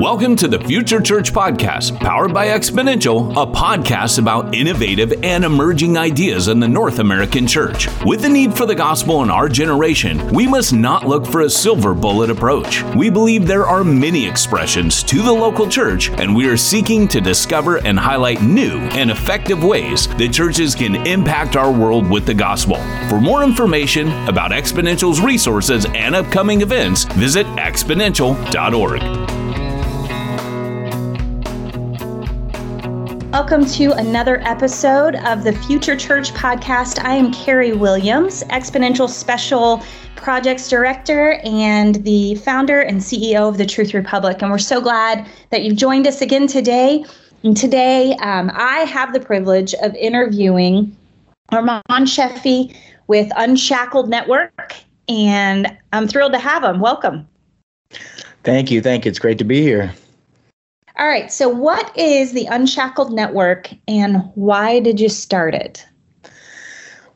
Welcome to the Future Church Podcast, powered by Exponential, a podcast about innovative and emerging ideas in the North American church. With the need for the gospel in our generation, we must not look for a silver bullet approach. We believe there are many expressions to the local church, and we are seeking to discover and highlight new and effective ways that churches can impact our world with the gospel. For more information about Exponential's resources and upcoming events, visit exponential.org. Welcome to another episode of the Future Church podcast. I am Carrie Williams, Exponential Special Projects Director and the founder and CEO of the Truth Republic. And we're so glad that you've joined us again today. And today, um, I have the privilege of interviewing Armand Sheffy with Unshackled Network. And I'm thrilled to have him. Welcome. Thank you. Thank you. It's great to be here. All right. So, what is the Unshackled Network and why did you start it?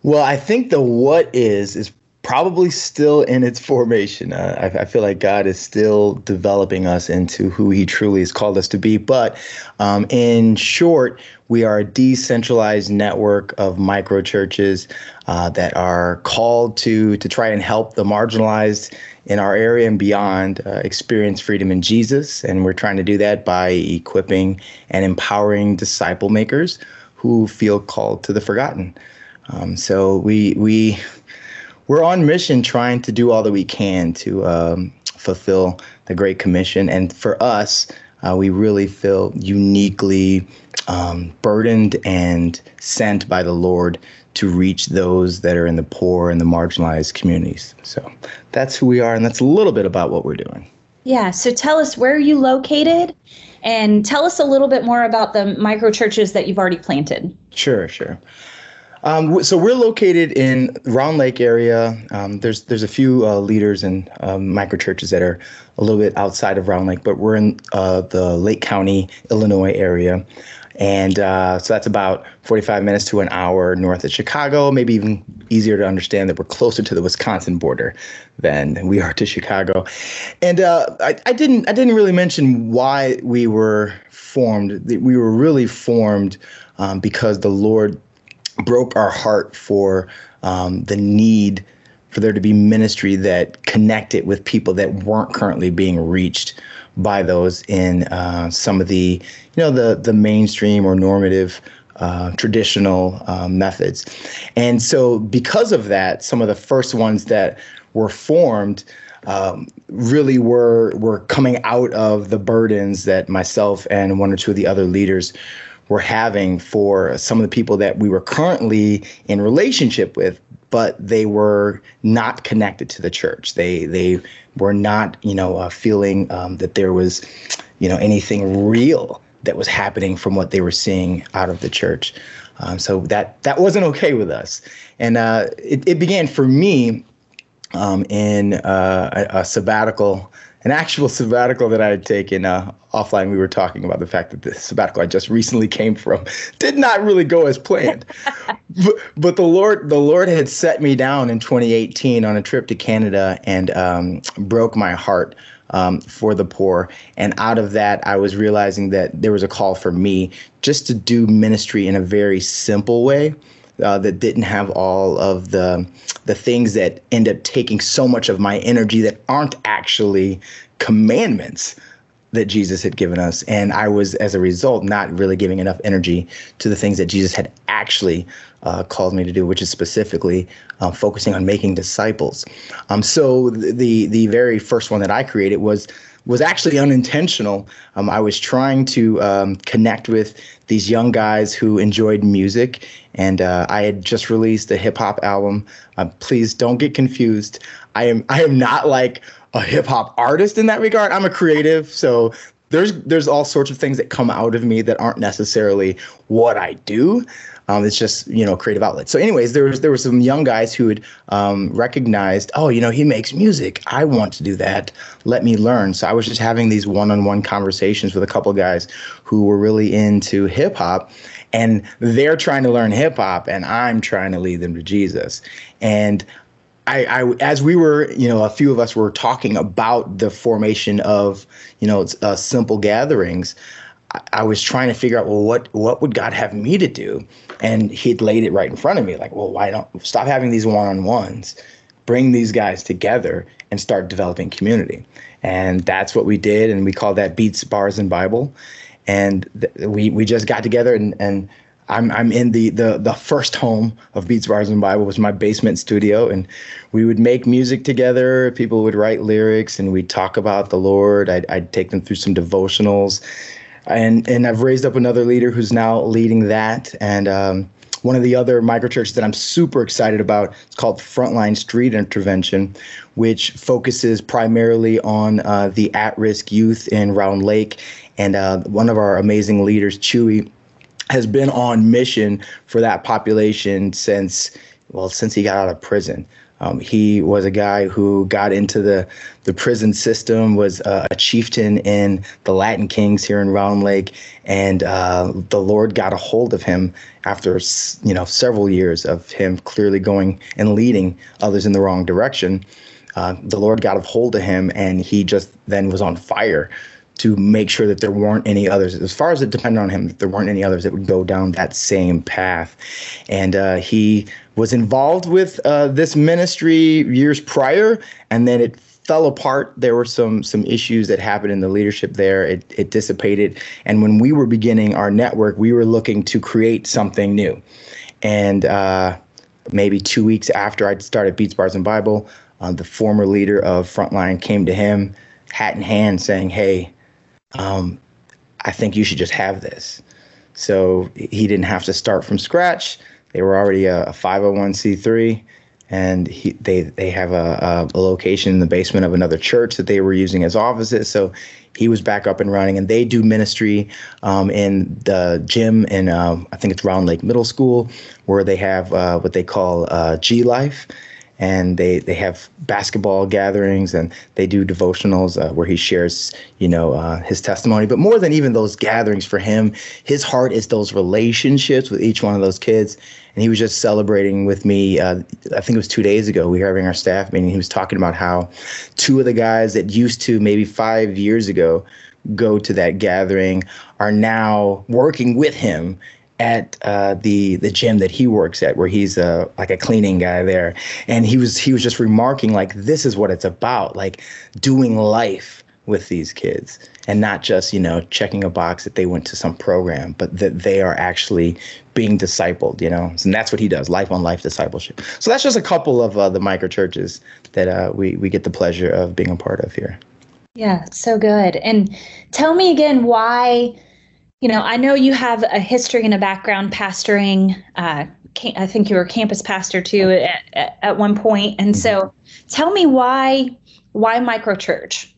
Well, I think the what is is probably still in its formation. Uh, I, I, feel like God is still developing us into who He truly has called us to be. But um, in short, we are a decentralized network of micro churches uh, that are called to to try and help the marginalized in our area and beyond uh, experience freedom in Jesus. And we're trying to do that by equipping and empowering disciple makers who feel called to the forgotten. Um, so we we we're on mission trying to do all that we can to um, fulfill the Great Commission. And for us, uh, we really feel uniquely um, burdened and sent by the Lord to reach those that are in the poor and the marginalized communities. So that's who we are, and that's a little bit about what we're doing. Yeah. So tell us where are you located, and tell us a little bit more about the micro churches that you've already planted. Sure, sure. Um, so we're located in Round Lake area. Um, there's there's a few uh, leaders and um, micro churches that are a little bit outside of Round Lake, but we're in uh, the Lake County, Illinois area. And uh, so that's about 45 minutes to an hour north of Chicago, maybe even easier to understand that we're closer to the Wisconsin border than we are to Chicago. And uh, I, I, didn't I didn't really mention why we were formed. We were really formed um, because the Lord broke our heart for um, the need for there to be ministry that connected with people that weren't currently being reached by those in uh, some of the you know the the mainstream or normative uh, traditional uh, methods. And so because of that some of the first ones that were formed um, really were were coming out of the burdens that myself and one or two of the other leaders were having for some of the people that we were currently in relationship with but they were not connected to the church. They they were not, you know, uh, feeling um, that there was, you know, anything real that was happening from what they were seeing out of the church. Um, so that that wasn't okay with us, and uh, it, it began for me um, in uh, a, a sabbatical an actual sabbatical that I had taken uh, offline. We were talking about the fact that the sabbatical I just recently came from did not really go as planned. but, but, the Lord, the Lord had set me down in 2018 on a trip to Canada and um, broke my heart um, for the poor. And out of that, I was realizing that there was a call for me just to do ministry in a very simple way uh, that didn't have all of the the things that end up taking so much of my energy that aren't actually commandments that Jesus had given us. And I was, as a result, not really giving enough energy to the things that Jesus had actually uh, called me to do, which is specifically uh, focusing on making disciples. Um, so the the very first one that I created was was actually unintentional. Um, I was trying to um, connect with these young guys who enjoyed music, and uh, I had just released a hip hop album. Uh, please don't get confused. I am I am not like a hip hop artist in that regard. I'm a creative, so there's there's all sorts of things that come out of me that aren't necessarily what I do. Um, it's just you know creative outlet. So, anyways, there was there were some young guys who had um, recognized, oh, you know, he makes music. I want to do that. Let me learn. So I was just having these one-on-one conversations with a couple guys who were really into hip hop, and they're trying to learn hip hop, and I'm trying to lead them to Jesus. And I, I, as we were, you know, a few of us were talking about the formation of, you know, uh, simple gatherings. I, was trying to figure out, well, what what would God have me to do? And He'd laid it right in front of me, like, well, why don't stop having these one on ones, bring these guys together and start developing community. And that's what we did, and we called that Beats, Bars, and Bible. And th- we we just got together and and I'm I'm in the the the first home of Beats Bars and Bible was my basement studio, and we would make music together. People would write lyrics, and we'd talk about the Lord. I'd I'd take them through some devotionals, and and I've raised up another leader who's now leading that, and um, one of the other microchurches that I'm super excited about is called Frontline Street Intervention, which focuses primarily on uh, the at-risk youth in Round Lake, and uh, one of our amazing leaders, Chewy has been on mission for that population since well since he got out of prison. Um, he was a guy who got into the the prison system, was uh, a chieftain in the Latin Kings here in Round Lake, and uh, the Lord got a hold of him after you know several years of him clearly going and leading others in the wrong direction. Uh, the Lord got a hold of him, and he just then was on fire to make sure that there weren't any others. As far as it depended on him, that there weren't any others that would go down that same path. And uh, he was involved with uh, this ministry years prior, and then it fell apart. There were some some issues that happened in the leadership there. It it dissipated, and when we were beginning our network, we were looking to create something new. And uh, maybe two weeks after I started Beats Bars and Bible, uh, the former leader of Frontline came to him, hat in hand, saying, "Hey." Um, I think you should just have this. So he didn't have to start from scratch. They were already a, a 501c3, and he, they they have a, a, location in the basement of another church that they were using as offices. So he was back up and running, and they do ministry um, in the gym in um, I think it's Round Lake Middle School, where they have uh, what they call uh, G Life and they they have basketball gatherings and they do devotionals uh, where he shares you know uh, his testimony. But more than even those gatherings for him his heart is those relationships with each one of those kids. And he was just celebrating with me uh, i think it was two days ago we were having our staff meeting he was talking about how two of the guys that used to maybe five years ago go to that gathering are now working with him at uh, the the gym that he works at, where he's uh, like a cleaning guy there, and he was he was just remarking like this is what it's about, like doing life with these kids, and not just you know checking a box that they went to some program, but that they are actually being discipled, you know, and that's what he does, life on life discipleship. So that's just a couple of uh, the micro churches that uh, we we get the pleasure of being a part of here. Yeah, so good. And tell me again why you know, I know you have a history and a background pastoring. Uh, I think you were a campus pastor too at, at one point. And so, mm-hmm. tell me why why microchurch?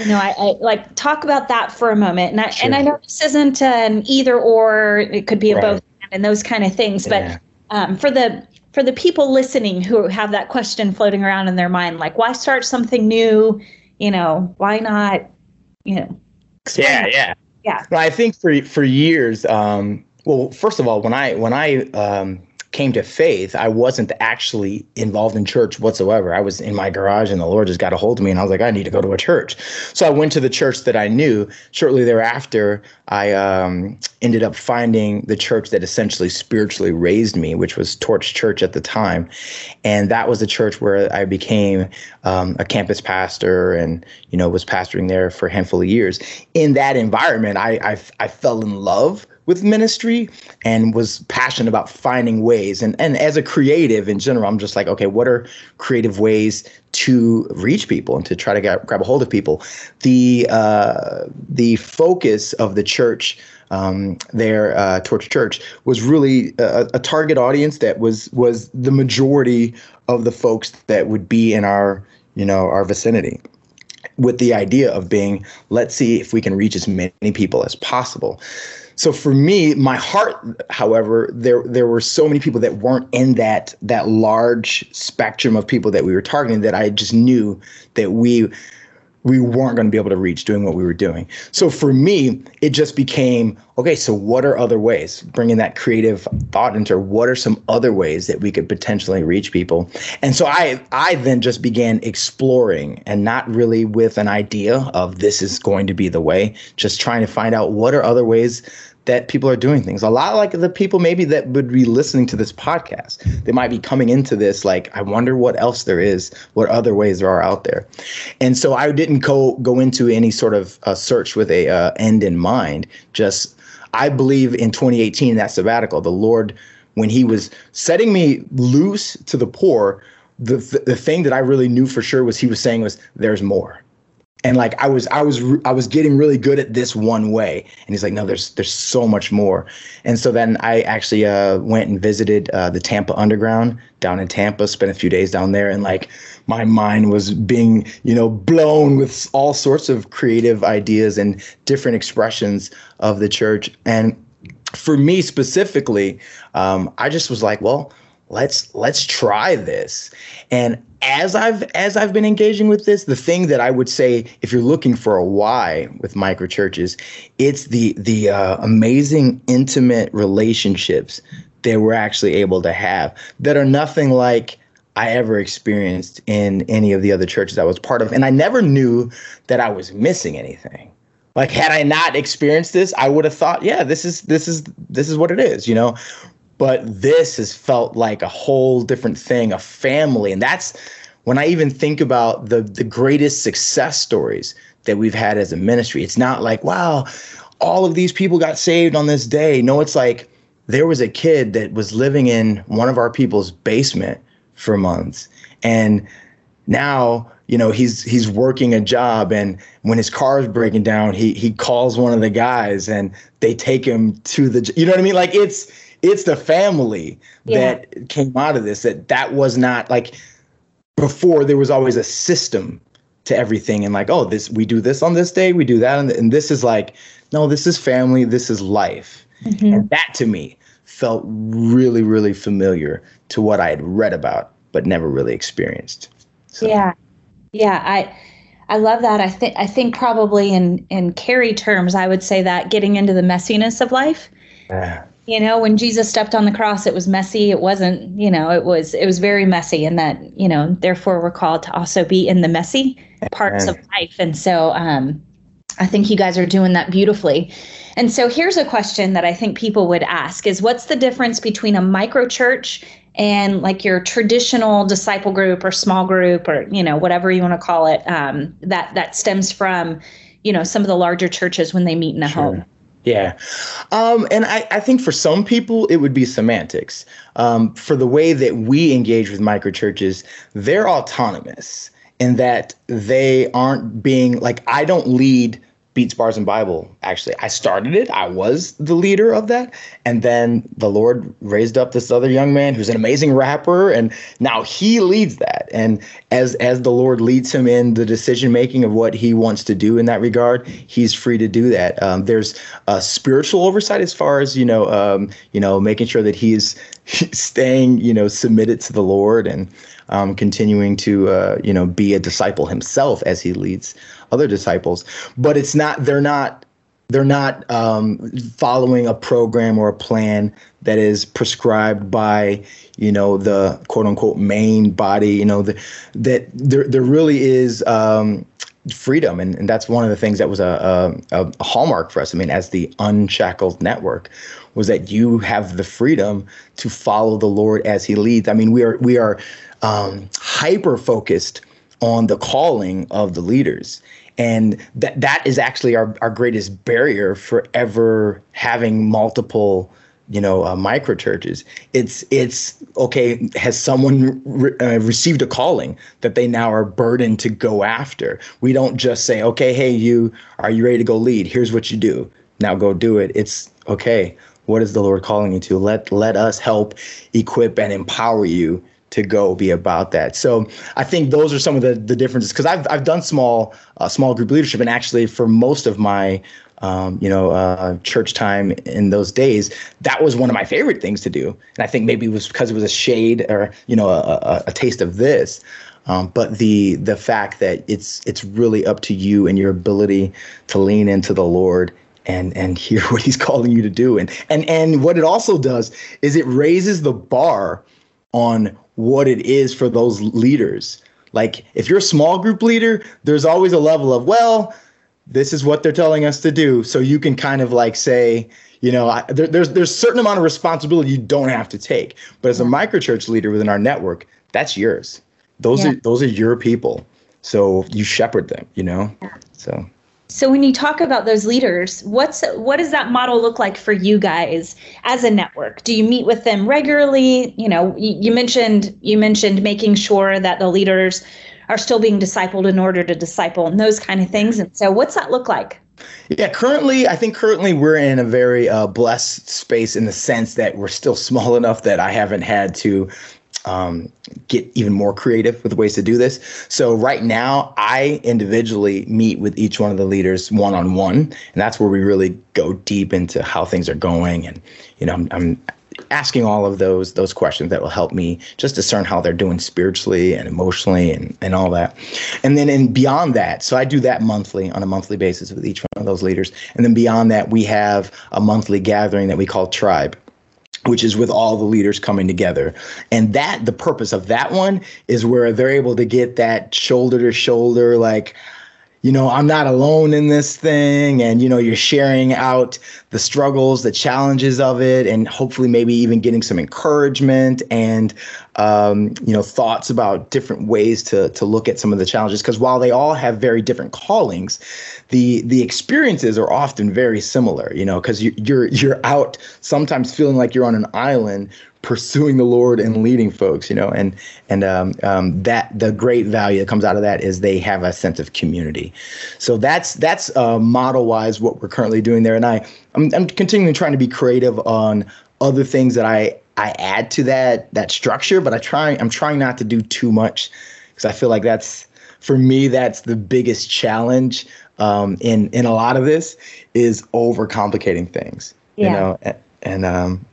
You know, I, I, like talk about that for a moment. And I sure. and I know this isn't an either or; it could be a right. both and those kind of things. Yeah. But um, for the for the people listening who have that question floating around in their mind, like why start something new? You know, why not? You know, yeah, yeah yeah. I think for for years, um, well, first of all, when I when I um, came to faith, I wasn't actually involved in church whatsoever. I was in my garage and the Lord just got a hold of me and I was like, I need to go to a church. So I went to the church that I knew. Shortly thereafter, I um, ended up finding the church that essentially spiritually raised me, which was Torch Church at the time. And that was the church where I became um, a campus pastor and, you know, was pastoring there for a handful of years. In that environment, I, I, I fell in love with ministry and was passionate about finding ways. And and as a creative in general, I'm just like, okay, what are creative ways to reach people and to try to get, grab a hold of people? The uh, the focus of the church um, there, uh, Torch Church, was really a, a target audience that was was the majority of the folks that would be in our you know our vicinity with the idea of being let's see if we can reach as many people as possible so for me, my heart, however, there there were so many people that weren't in that that large spectrum of people that we were targeting that I just knew that we we weren't going to be able to reach doing what we were doing. So for me, it just became okay, so what are other ways? Bringing that creative thought into what are some other ways that we could potentially reach people? And so I I then just began exploring and not really with an idea of this is going to be the way, just trying to find out what are other ways that people are doing things. A lot like the people maybe that would be listening to this podcast. They might be coming into this like, I wonder what else there is, what other ways there are out there. And so I didn't go go into any sort of uh, search with a uh, end in mind. Just I believe in 2018 that sabbatical, the Lord when he was setting me loose to the poor, the the thing that I really knew for sure was he was saying was there's more and like I was I was I was getting really good at this one way. And he's like no there's there's so much more. And so then I actually uh, went and visited uh, the Tampa Underground down in Tampa spent a few days down there. And like my mind was being you know blown with all sorts of creative ideas and different expressions of the church. And for me specifically um, I just was like well let's let's try this and as i've as i've been engaging with this the thing that i would say if you're looking for a why with micro churches it's the the uh, amazing intimate relationships that we're actually able to have that are nothing like I ever experienced in any of the other churches I was part of. And I never knew that I was missing anything. Like had I not experienced this, I would have thought, yeah, this is this is this is what it is, you know but this has felt like a whole different thing, a family. And that's when I even think about the the greatest success stories that we've had as a ministry. It's not like, wow, all of these people got saved on this day. No, it's like there was a kid that was living in one of our people's basement for months. And now you know he's he's working a job and when his car is breaking down he he calls one of the guys and they take him to the you know what i mean like it's it's the family yeah. that came out of this that that was not like before there was always a system to everything and like oh this we do this on this day we do that and, and this is like no this is family this is life mm-hmm. and that to me felt really really familiar to what i had read about but never really experienced so. yeah yeah i I love that. I think I think probably in in Carrie terms, I would say that getting into the messiness of life. Yeah you know when jesus stepped on the cross it was messy. It wasn't you know it was it was very messy and that you know therefore we're called to also be in the messy parts of life. And so um i think you guys are doing that beautifully. And so here's a question that i think people would ask is what's the difference between a micro church and like your traditional disciple group or small group or you know whatever you want to call it um, that that stems from you know some of the larger churches when they meet in a sure. home yeah. Um, and I, I think for some people, it would be semantics. Um, for the way that we engage with microchurches, they're autonomous in that they aren't being like, I don't lead Beats, Bars, and Bible. Actually, I started it. I was the leader of that, and then the Lord raised up this other young man who's an amazing rapper, and now he leads that. And as as the Lord leads him in the decision making of what he wants to do in that regard, he's free to do that. Um, there's a spiritual oversight as far as you know, um, you know, making sure that he's staying, you know, submitted to the Lord and um, continuing to uh, you know be a disciple himself as he leads other disciples. But it's not they're not they're not um, following a program or a plan that is prescribed by you know the quote unquote main body. You know the, that there there really is. Um, freedom and, and that's one of the things that was a, a, a hallmark for us i mean as the unshackled network was that you have the freedom to follow the lord as he leads i mean we are we are um, hyper focused on the calling of the leaders. And that that is actually our, our greatest barrier for ever having multiple, you know, uh, micro churches. It's it's okay. Has someone re- uh, received a calling that they now are burdened to go after? We don't just say, okay, hey, you are you ready to go lead? Here's what you do. Now go do it. It's okay. What is the Lord calling you to? Let let us help equip and empower you to go be about that. So I think those are some of the the differences because I've I've done small uh, small group leadership and actually for most of my um, you know uh, church time in those days that was one of my favorite things to do and I think maybe it was because it was a shade or you know a, a, a taste of this. Um, but the the fact that it's it's really up to you and your ability to lean into the Lord and and hear what He's calling you to do. And and and what it also does is it raises the bar on what it is for those leaders. Like if you're a small group leader, there's always a level of well, this is what they're telling us to do. So you can kind of like say, you know, I, there, there's there's certain amount of responsibility you don't have to take. But as a mm-hmm. microchurch leader within our network, that's yours. Those yeah. are those are your people. So you shepherd them, you know. Yeah. So so when you talk about those leaders, what's what does that model look like for you guys as a network? Do you meet with them regularly? You know, you, you mentioned you mentioned making sure that the leaders are still being discipled in order to disciple and those kind of things. And so what's that look like? Yeah, currently, I think currently we're in a very uh, blessed space in the sense that we're still small enough that I haven't had to um, get even more creative with ways to do this. So right now, I individually meet with each one of the leaders one on one, and that's where we really go deep into how things are going. And you know, I'm, I'm asking all of those those questions that will help me just discern how they're doing spiritually and emotionally and and all that. And then and beyond that, so I do that monthly on a monthly basis with each one of those leaders. And then beyond that, we have a monthly gathering that we call Tribe which is with all the leaders coming together. And that the purpose of that one is where they're able to get that shoulder to shoulder like you know, I'm not alone in this thing. And, you know, you're sharing out the struggles, the challenges of it, and hopefully maybe even getting some encouragement and, um, you know, thoughts about different ways to, to look at some of the challenges. Because while they all have very different callings, the the experiences are often very similar, you know, because you, you're you're out sometimes feeling like you're on an island pursuing the Lord and leading folks, you know, and and um, um, that the great value that comes out of that is they have a sense of community. So that's that's uh, model wise what we're currently doing there, and I I'm, I'm continuing trying to be creative on other things that I I add to that that structure, but I try I'm trying not to do too much because I feel like that's for me that's the biggest challenge um, in in a lot of this is overcomplicating things. Yeah. You know, and, and um,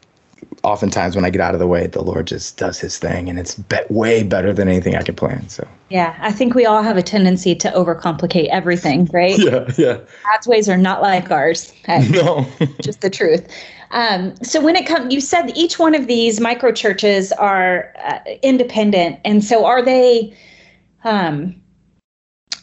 oftentimes when I get out of the way, the Lord just does His thing, and it's be- way better than anything I could plan. So yeah, I think we all have a tendency to overcomplicate everything, right? Yeah, yeah. God's ways are not like ours. No, just the truth. Um, so when it comes, you said each one of these micro churches are uh, independent, and so are they? Um,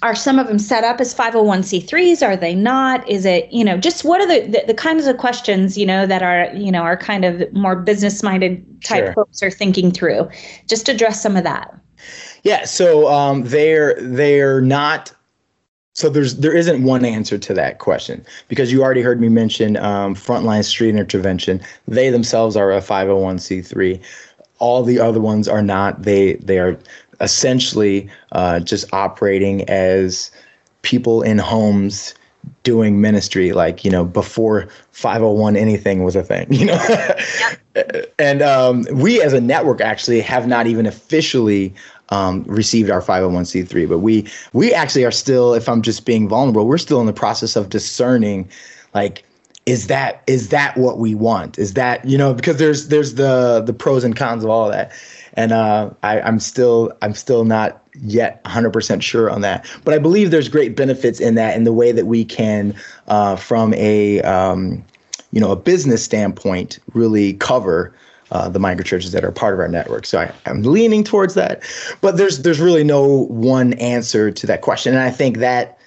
are some of them set up as 501c3s are they not? Is it you know just what are the, the, the kinds of questions you know that are you know are kind of more business minded type sure. folks are thinking through? Just address some of that. Yeah so um, they're they're not so there's there isn't one answer to that question. Because you already heard me mention um, frontline street intervention. They themselves are a 501c3 all the other ones are not. They they are essentially uh, just operating as people in homes doing ministry like you know before 501 anything was a thing you know? And um, we as a network actually have not even officially um, received our 501c3 but we we actually are still if i'm just being vulnerable we're still in the process of discerning like is that is that what we want? Is that you know because there's there's the the pros and cons of all that and uh, I, I'm still I'm still not yet 100% sure on that. But I believe there's great benefits in that in the way that we can, uh, from a um, you know a business standpoint, really cover. Uh, the micro churches that are part of our network. So I, I'm leaning towards that, but there's there's really no one answer to that question, and I think that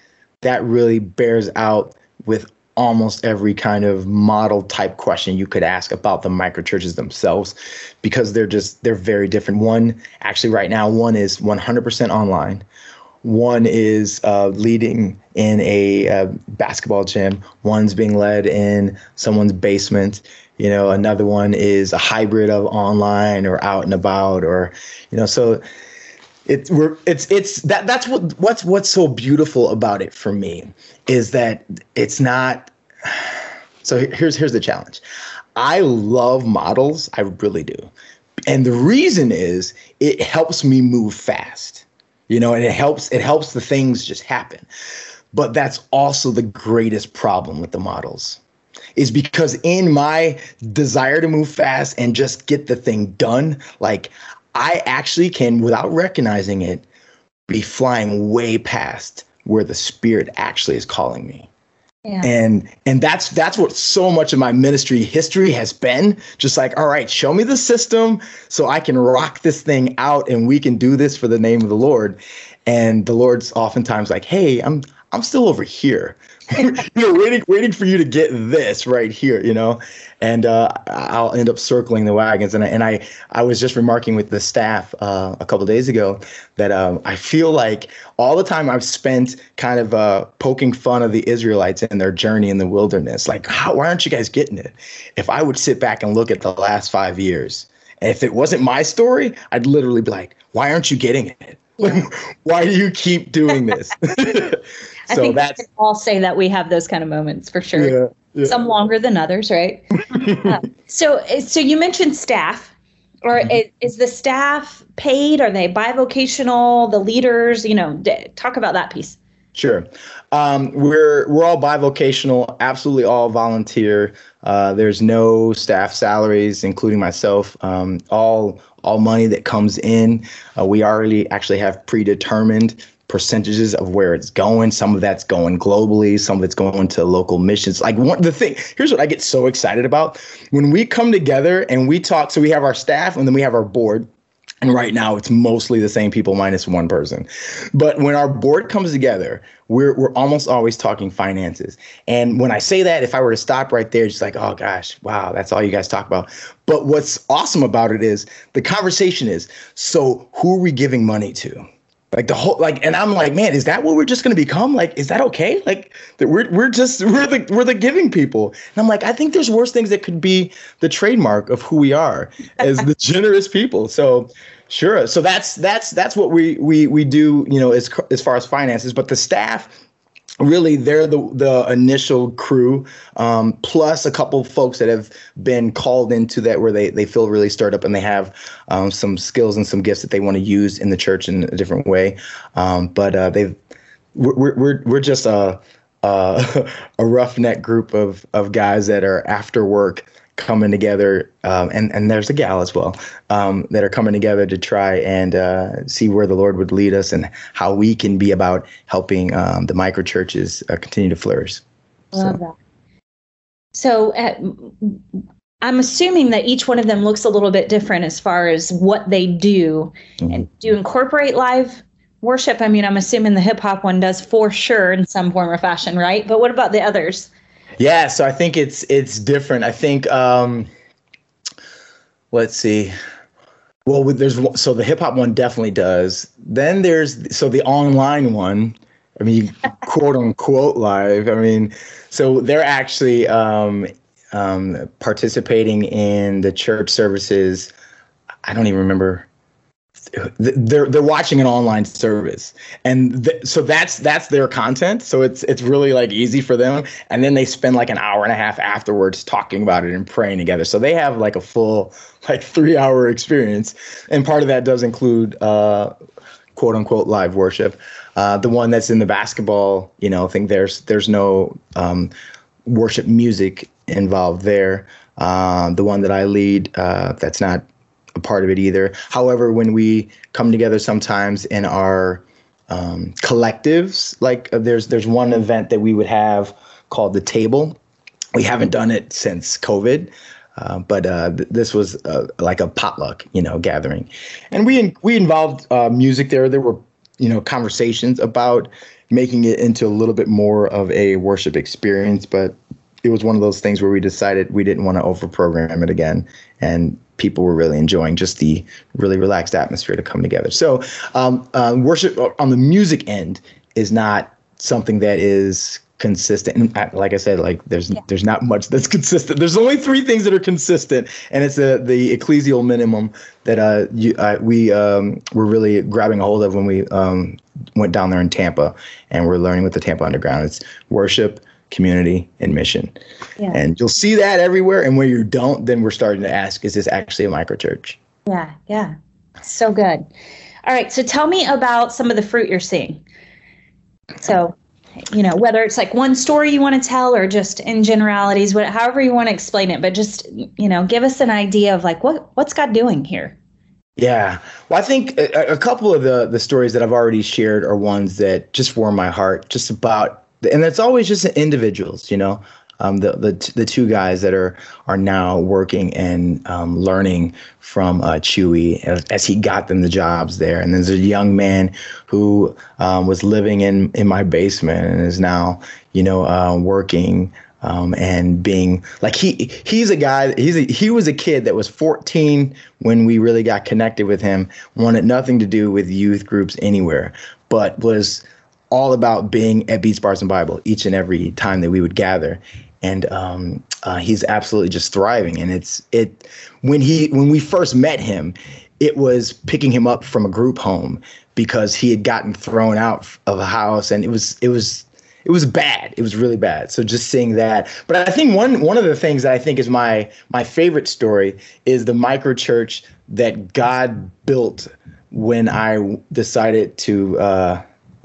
that really bears out with almost every kind of model type question you could ask about the micro churches themselves because they're just they're very different. One actually right now one is 100% online. One is uh, leading in a uh, basketball gym. One's being led in someone's basement. You know another one is a hybrid of online or out and about or you know so it's we're it's it's that that's what what's what's so beautiful about it for me is that it's not so here's here's the challenge. I love models. I really do. And the reason is it helps me move fast you know and it helps it helps the things just happen. But that's also the greatest problem with the models is because in my desire to move fast and just get the thing done like i actually can without recognizing it be flying way past where the spirit actually is calling me. Yeah. And and that's that's what so much of my ministry history has been. Just like, all right, show me the system so I can rock this thing out and we can do this for the name of the Lord. And the Lord's oftentimes like, hey, I'm I'm still over here. you know, waiting, waiting for you to get this right here, you know, and uh, I'll end up circling the wagons. And I, and I, I was just remarking with the staff uh, a couple days ago that um, I feel like all the time I've spent kind of uh, poking fun of the Israelites and their journey in the wilderness, like, how, why aren't you guys getting it? If I would sit back and look at the last five years, if it wasn't my story, I'd literally be like, why aren't you getting it? Yeah. why do you keep doing this? I think that's, we can all say that we have those kind of moments for sure. Yeah, yeah. Some longer than others, right? uh, so, so you mentioned staff, or mm-hmm. is, is, the staff paid? Are they bivocational? The leaders, you know, d- talk about that piece. Sure. Um, we're we're all bivocational, absolutely all volunteer. Uh, there's no staff salaries, including myself. Um, all all money that comes in, uh, we already actually have predetermined percentages of where it's going. Some of that's going globally, some of it's going to local missions. Like one the thing, here's what I get so excited about. When we come together and we talk, so we have our staff and then we have our board. And right now it's mostly the same people minus one person. But when our board comes together, we're we're almost always talking finances. And when I say that, if I were to stop right there, just like, oh gosh, wow, that's all you guys talk about. But what's awesome about it is the conversation is, so who are we giving money to? Like the whole like, and I'm like, man, is that what we're just gonna become? Like, is that okay? Like that we're we're just we're the we're the giving people. And I'm like, I think there's worse things that could be the trademark of who we are as the generous people. So sure. So that's that's that's what we we we do, you know, as as far as finances. But the staff really they're the the initial crew um, plus a couple folks that have been called into that where they they feel really stirred up and they have um, some skills and some gifts that they want to use in the church in a different way. Um, but uh, they've we're, we're we're just a a, a roughneck group of of guys that are after work coming together, um, and and there's a gal as well um, that are coming together to try and uh, see where the Lord would lead us and how we can be about helping um, the micro churches uh, continue to flourish. Love so. that. So. At, I'm assuming that each one of them looks a little bit different as far as what they do. Mm-hmm. And do you incorporate live worship? I mean, I'm assuming the hip hop one does for sure in some form or fashion, right? But what about the others? Yeah, so I think it's it's different. I think um, let's see. Well, there's so the hip hop one definitely does. Then there's so the online one. I mean, quote unquote live. I mean, so they're actually um, um, participating in the church services. I don't even remember they're they're watching an online service. And th- so that's that's their content. So it's it's really like easy for them. And then they spend like an hour and a half afterwards talking about it and praying together. So they have like a full like 3 hour experience. And part of that does include uh quote unquote live worship. Uh the one that's in the basketball you know thing there's there's no um worship music involved there. Uh, the one that I lead uh that's not a part of it either. However, when we come together sometimes in our um, collectives, like uh, there's there's one event that we would have called the table. We haven't done it since COVID. Uh, but uh, th- this was uh, like a potluck, you know, gathering, and we in- we involved uh, music there. There were, you know, conversations about making it into a little bit more of a worship experience. But it was one of those things where we decided we didn't want to over program it again, and people were really enjoying just the really relaxed atmosphere to come together. So, um, uh, worship on the music end is not something that is consistent. And like I said, like there's yeah. there's not much that's consistent. There's only three things that are consistent, and it's the the ecclesial minimum that uh, you, uh we um, were really grabbing a hold of when we um, went down there in Tampa, and we're learning with the Tampa Underground. It's worship, community, and mission. Yeah. And you'll see that everywhere. And where you don't, then we're starting to ask, is this actually a microchurch? Yeah, yeah. So good. All right. So tell me about some of the fruit you're seeing. So, you know, whether it's like one story you want to tell or just in generalities, what, however you want to explain it, but just, you know, give us an idea of like what what's God doing here. Yeah. Well, I think a, a, couple of the the stories that I've already shared are ones that just warm my heart, just about, and it's always just individuals, you know. Um, the, the the two guys that are are now working and um, learning from uh, Chewy as, as, he got them the jobs there. And there's a young man who um, was living in in my basement and is now you know uh, working um, and being like he he's a guy he's a, he was a kid that was 14 when we really got connected with him wanted nothing to do with youth groups anywhere but was all about being at beats bars and bible each and every time that we would gather and um, uh, he's absolutely just thriving and it's it when he when we first met him it was picking him up from a group home because he had gotten thrown out of a house and it was it was it was bad. It was really bad. So just seeing that. But I think one one of the things that I think is my my favorite story is the micro church that God built when I decided to uh,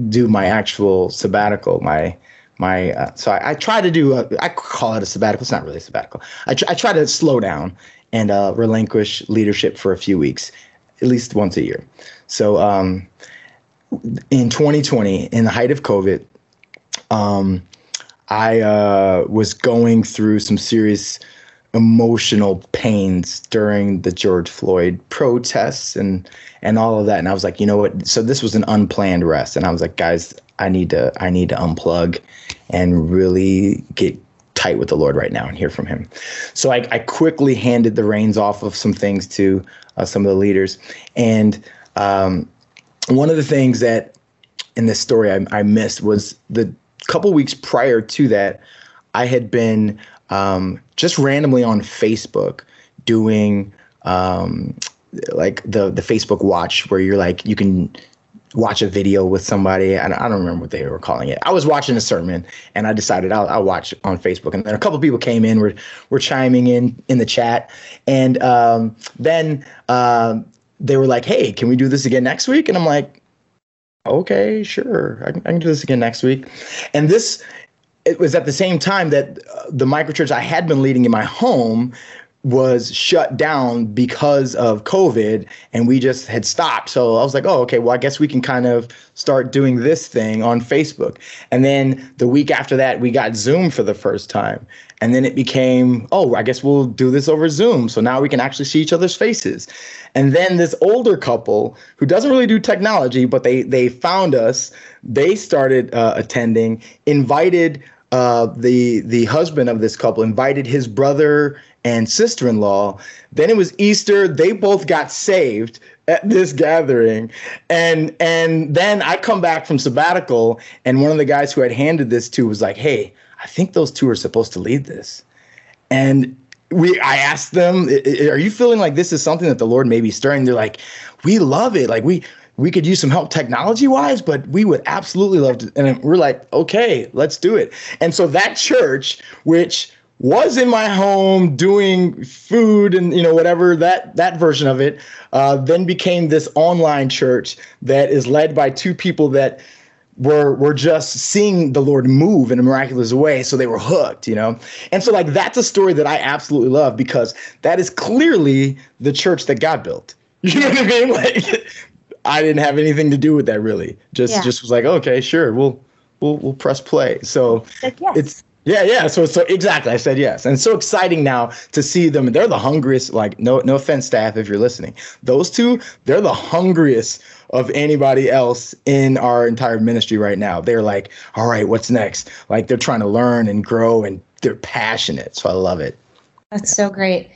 do my actual sabbatical. My my uh, so I, I, try to do a, I call it a sabbatical. It's not really a sabbatical. I, tr- I try to slow down and uh, relinquish leadership for a few weeks, at least once a year. So um, in 2020, in the height of COVID, um, I uh, was going through some serious emotional pains during the George Floyd protests and and all of that. And I was like, you know what? So this was an unplanned rest, and I was like, guys, I need to I need to unplug and really get tight with the Lord right now and hear from Him. So I, I quickly handed the reins off of some things to uh, some of the leaders, and um, one of the things that in this story I, I missed was the couple weeks prior to that, I had been um, just randomly on Facebook doing um, like the the Facebook Watch, where you're like you can watch a video with somebody. I, I don't remember what they were calling it. I was watching a sermon, and I decided I'll, I'll watch on Facebook. And then a couple people came in, were were chiming in in the chat, and um, then uh, they were like, "Hey, can we do this again next week?" And I'm like, okay, sure, I can, I can do this again next week. And this, it was at the same time that uh, the microchurch I had been leading in my home was shut down because of COVID and we just had stopped. So I was like, oh, okay, well, I guess we can kind of start doing this thing on Facebook. And then the week after that, we got Zoom for the first time. And then it became, oh, I guess we'll do this over Zoom. So now we can actually see each other's faces. And then this older couple who doesn't really do technology, but they they found us, they started uh, attending, invited uh, the the husband of this couple invited his brother and sister-in-law. Then it was Easter. They both got saved at this gathering. And and then I come back from sabbatical and one of the guys who had handed this to was like, "Hey, I think those two are supposed to lead this." And we I asked them, "Are you feeling like this is something that the Lord may be stirring?" They're like, "We love it. Like we we could use some help technology wise, but we would absolutely love to. And we're like, okay, let's do it. And so that church, which was in my home doing food and you know whatever that that version of it uh, then became this online church that is led by two people that were were just seeing the lord move in a miraculous way so they were hooked you know and so like that's a story that i absolutely love because that is clearly the church that god built you know what i mean like i didn't have anything to do with that really just yeah. just was like okay sure we'll we'll we'll press play so yes. it's yeah, yeah. So, so exactly. I said yes, and so exciting now to see them. They're the hungriest. Like, no, no offense, staff, if you're listening. Those two, they're the hungriest of anybody else in our entire ministry right now. They're like, all right, what's next? Like, they're trying to learn and grow, and they're passionate. So I love it. That's so great.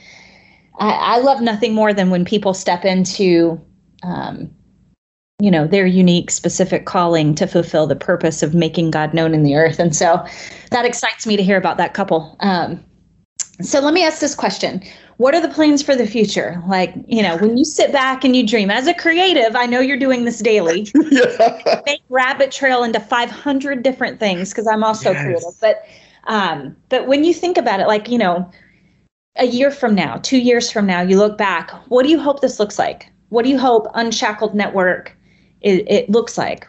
I, I love nothing more than when people step into um, you know their unique specific calling to fulfill the purpose of making god known in the earth and so that excites me to hear about that couple um, so let me ask this question what are the plans for the future like you know when you sit back and you dream as a creative i know you're doing this daily yeah. make rabbit trail into 500 different things because i'm also yes. creative but um, but when you think about it like you know a year from now two years from now you look back what do you hope this looks like what do you hope unshackled network it, it looks like?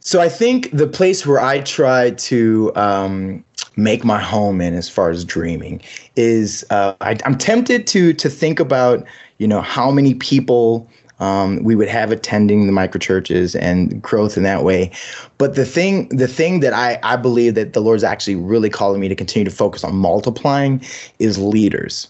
So I think the place where I try to um, make my home in as far as dreaming is uh, I, I'm tempted to to think about you know how many people um, we would have attending the microchurches and growth in that way. But the thing, the thing that I, I believe that the Lord's actually really calling me to continue to focus on multiplying is leaders.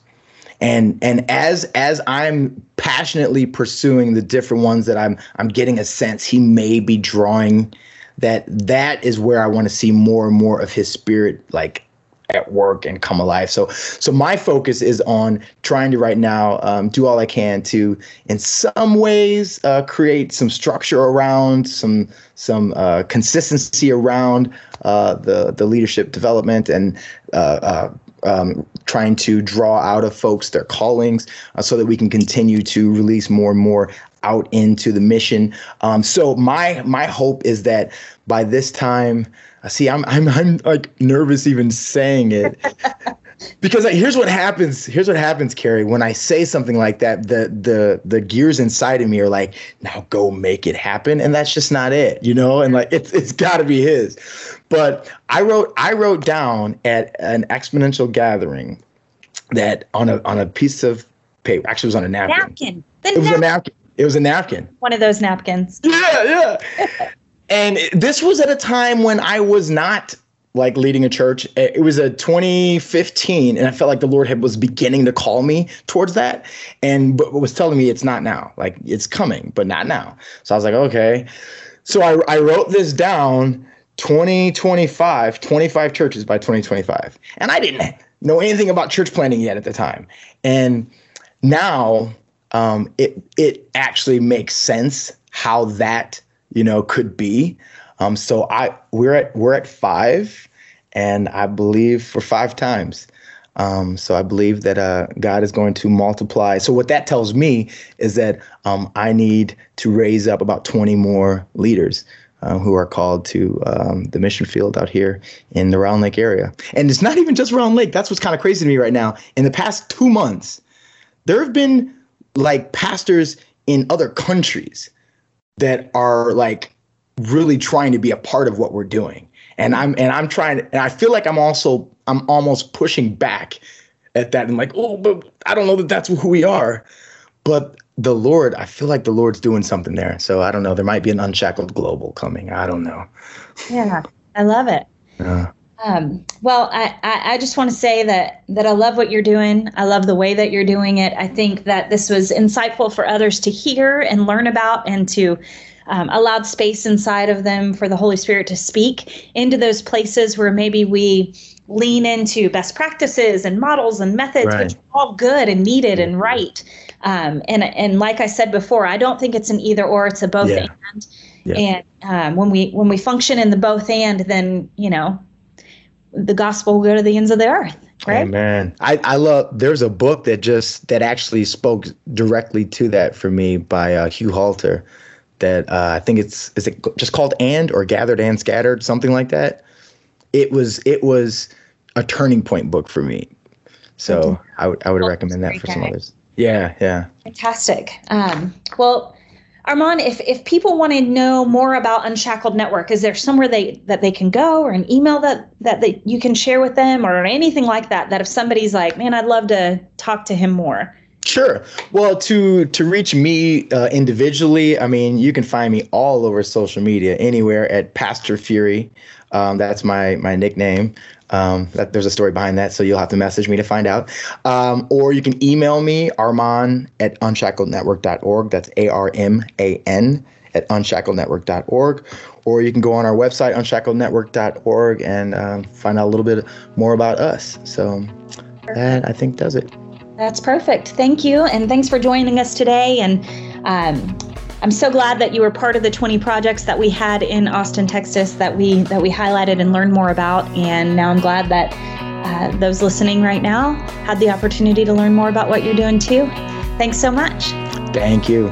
And and as as I'm passionately pursuing the different ones that I'm I'm getting a sense he may be drawing that that is where I want to see more and more of his spirit like at work and come alive. So so my focus is on trying to right now um, do all I can to in some ways uh, create some structure around some some uh, consistency around uh, the the leadership development and uh, uh, um, trying to draw out of folks their callings uh, so that we can continue to release more and more out into the mission. Um, so my my hope is that by this time See, I'm I'm I'm like nervous even saying it. because like, here's what happens. Here's what happens, Carrie. When I say something like that, the the the gears inside of me are like, now go make it happen, and that's just not it, you know. And like it's it's got to be his. But I wrote I wrote down at an exponential gathering that on a on a piece of paper. Actually, it was on a napkin. Napkin. The it was a napkin. It was a napkin. One of those napkins. Yeah, yeah. and this was at a time when I was not like leading a church. It was a 2015, and I felt like the Lord had was beginning to call me towards that, and but was telling me it's not now, like it's coming, but not now. So I was like, okay. So I I wrote this down. 2025, 25 churches by 2025. And I didn't know anything about church planning yet at the time. And now um, it it actually makes sense how that you know, could be. Um, so I we're at we're at five, and I believe for five times. Um, so I believe that uh, God is going to multiply. So what that tells me is that um, I need to raise up about 20 more leaders uh, who are called to um, the mission field out here in the Round Lake area. And it's not even just Round Lake. That's what's kind of crazy to me right now. In the past two months, there have been like pastors in other countries that are like really trying to be a part of what we're doing. And I'm and I'm trying and I feel like I'm also I'm almost pushing back at that and like, oh, but I don't know that that's who we are. But the Lord, I feel like the Lord's doing something there. So I don't know. There might be an unshackled global coming. I don't know. Yeah, I love it. Yeah. Um, well, I, I, just want to say that that I love what you're doing. I love the way that you're doing it. I think that this was insightful for others to hear and learn about, and to um, allowed space inside of them for the Holy Spirit to speak into those places where maybe we lean into best practices and models and methods, right. which are all good and needed and right. Um, and and like I said before, I don't think it's an either or; it's a both yeah. and. Yeah. And um, when we when we function in the both and, then you know the gospel will go to the ends of the earth. Right? Amen. I, I love. There's a book that just that actually spoke directly to that for me by uh, Hugh Halter. That uh, I think it's is it just called and or gathered and scattered something like that. It was it was a turning point book for me. So I would I would well, recommend that for some others. Yeah, yeah. Fantastic. Um, well, Arman, if, if people want to know more about Unshackled Network, is there somewhere they that they can go or an email that that they, you can share with them or anything like that? That if somebody's like, man, I'd love to talk to him more. Sure. Well, to to reach me uh, individually, I mean, you can find me all over social media, anywhere at Pastor Fury. Um, that's my my nickname. Um, that, there's a story behind that, so you'll have to message me to find out. Um, or you can email me, Arman at unshacklednetwork.org. That's A R M A N at unshacklednetwork.org. Or you can go on our website, unshacklednetwork.org, and um, find out a little bit more about us. So Perfect. that, I think, does it. That's perfect. Thank you. And thanks for joining us today. And um, I'm so glad that you were part of the 20 projects that we had in Austin, Texas that we that we highlighted and learned more about. And now I'm glad that uh, those listening right now had the opportunity to learn more about what you're doing too. Thanks so much. Thank you.